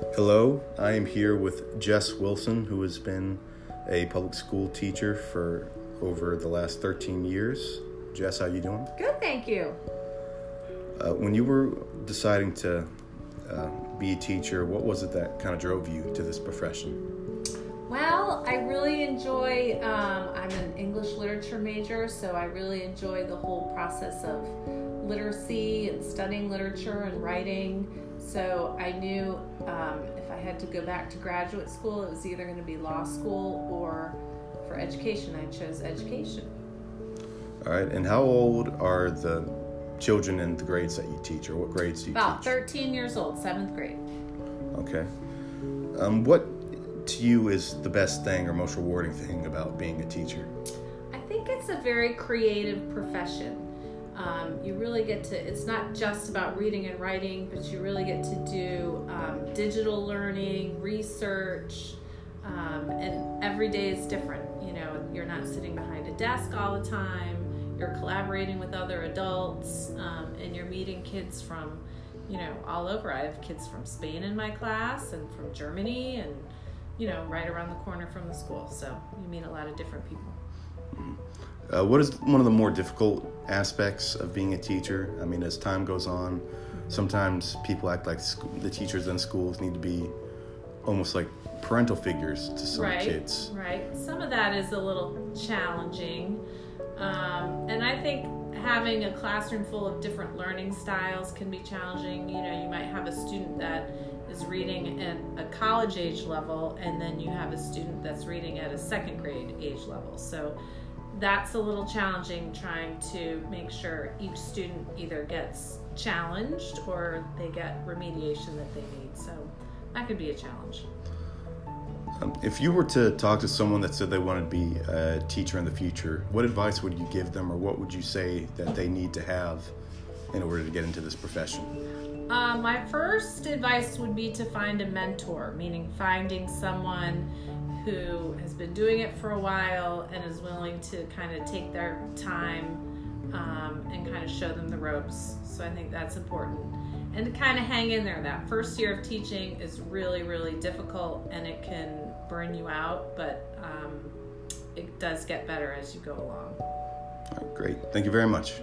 Hello, I am here with Jess Wilson, who has been a public school teacher for over the last 13 years. Jess, how are you doing? Good, thank you. Uh, when you were deciding to uh, be a teacher, what was it that kind of drove you to this profession? Well, I really enjoy, um, I'm an English literature major, so I really enjoy the whole process of literacy and studying literature and writing. So I knew um, if I had to go back to graduate school, it was either going to be law school or for education. I chose education. All right, and how old are the children in the grades that you teach, or what grades do you About teach? 13 years old, seventh grade. Okay. Um, what to you is the best thing or most rewarding thing about being a teacher? I think it's a very creative profession. Um, you really get to, it's not just about reading and writing, but you really get to do um, digital learning, research, um, and every day is different. You know, you're not sitting behind a desk all the time, you're collaborating with other adults, um, and you're meeting kids from, you know, all over. I have kids from Spain in my class and from Germany and, you know, right around the corner from the school. So you meet a lot of different people. Uh, what is one of the more difficult aspects of being a teacher? I mean, as time goes on, sometimes people act like the teachers in schools need to be almost like parental figures to some right, kids. Right. Some of that is a little challenging. Um, and I think having a classroom full of different learning styles can be challenging. You know, you might have a student that is reading at a college age level, and then you have a student that's reading at a second grade age level. So that's a little challenging trying to make sure each student either gets challenged or they get remediation that they need. So that could be a challenge. Um, if you were to talk to someone that said they wanted to be a teacher in the future, what advice would you give them, or what would you say that they need to have in order to get into this profession? Uh, my first advice would be to find a mentor, meaning finding someone who has been doing it for a while and is willing to kind of take their time um, and kind of show them the ropes. So I think that's important. And to kind of hang in there. That first year of teaching is really, really difficult and it can burn you out, but um, it does get better as you go along. Right, great. Thank you very much.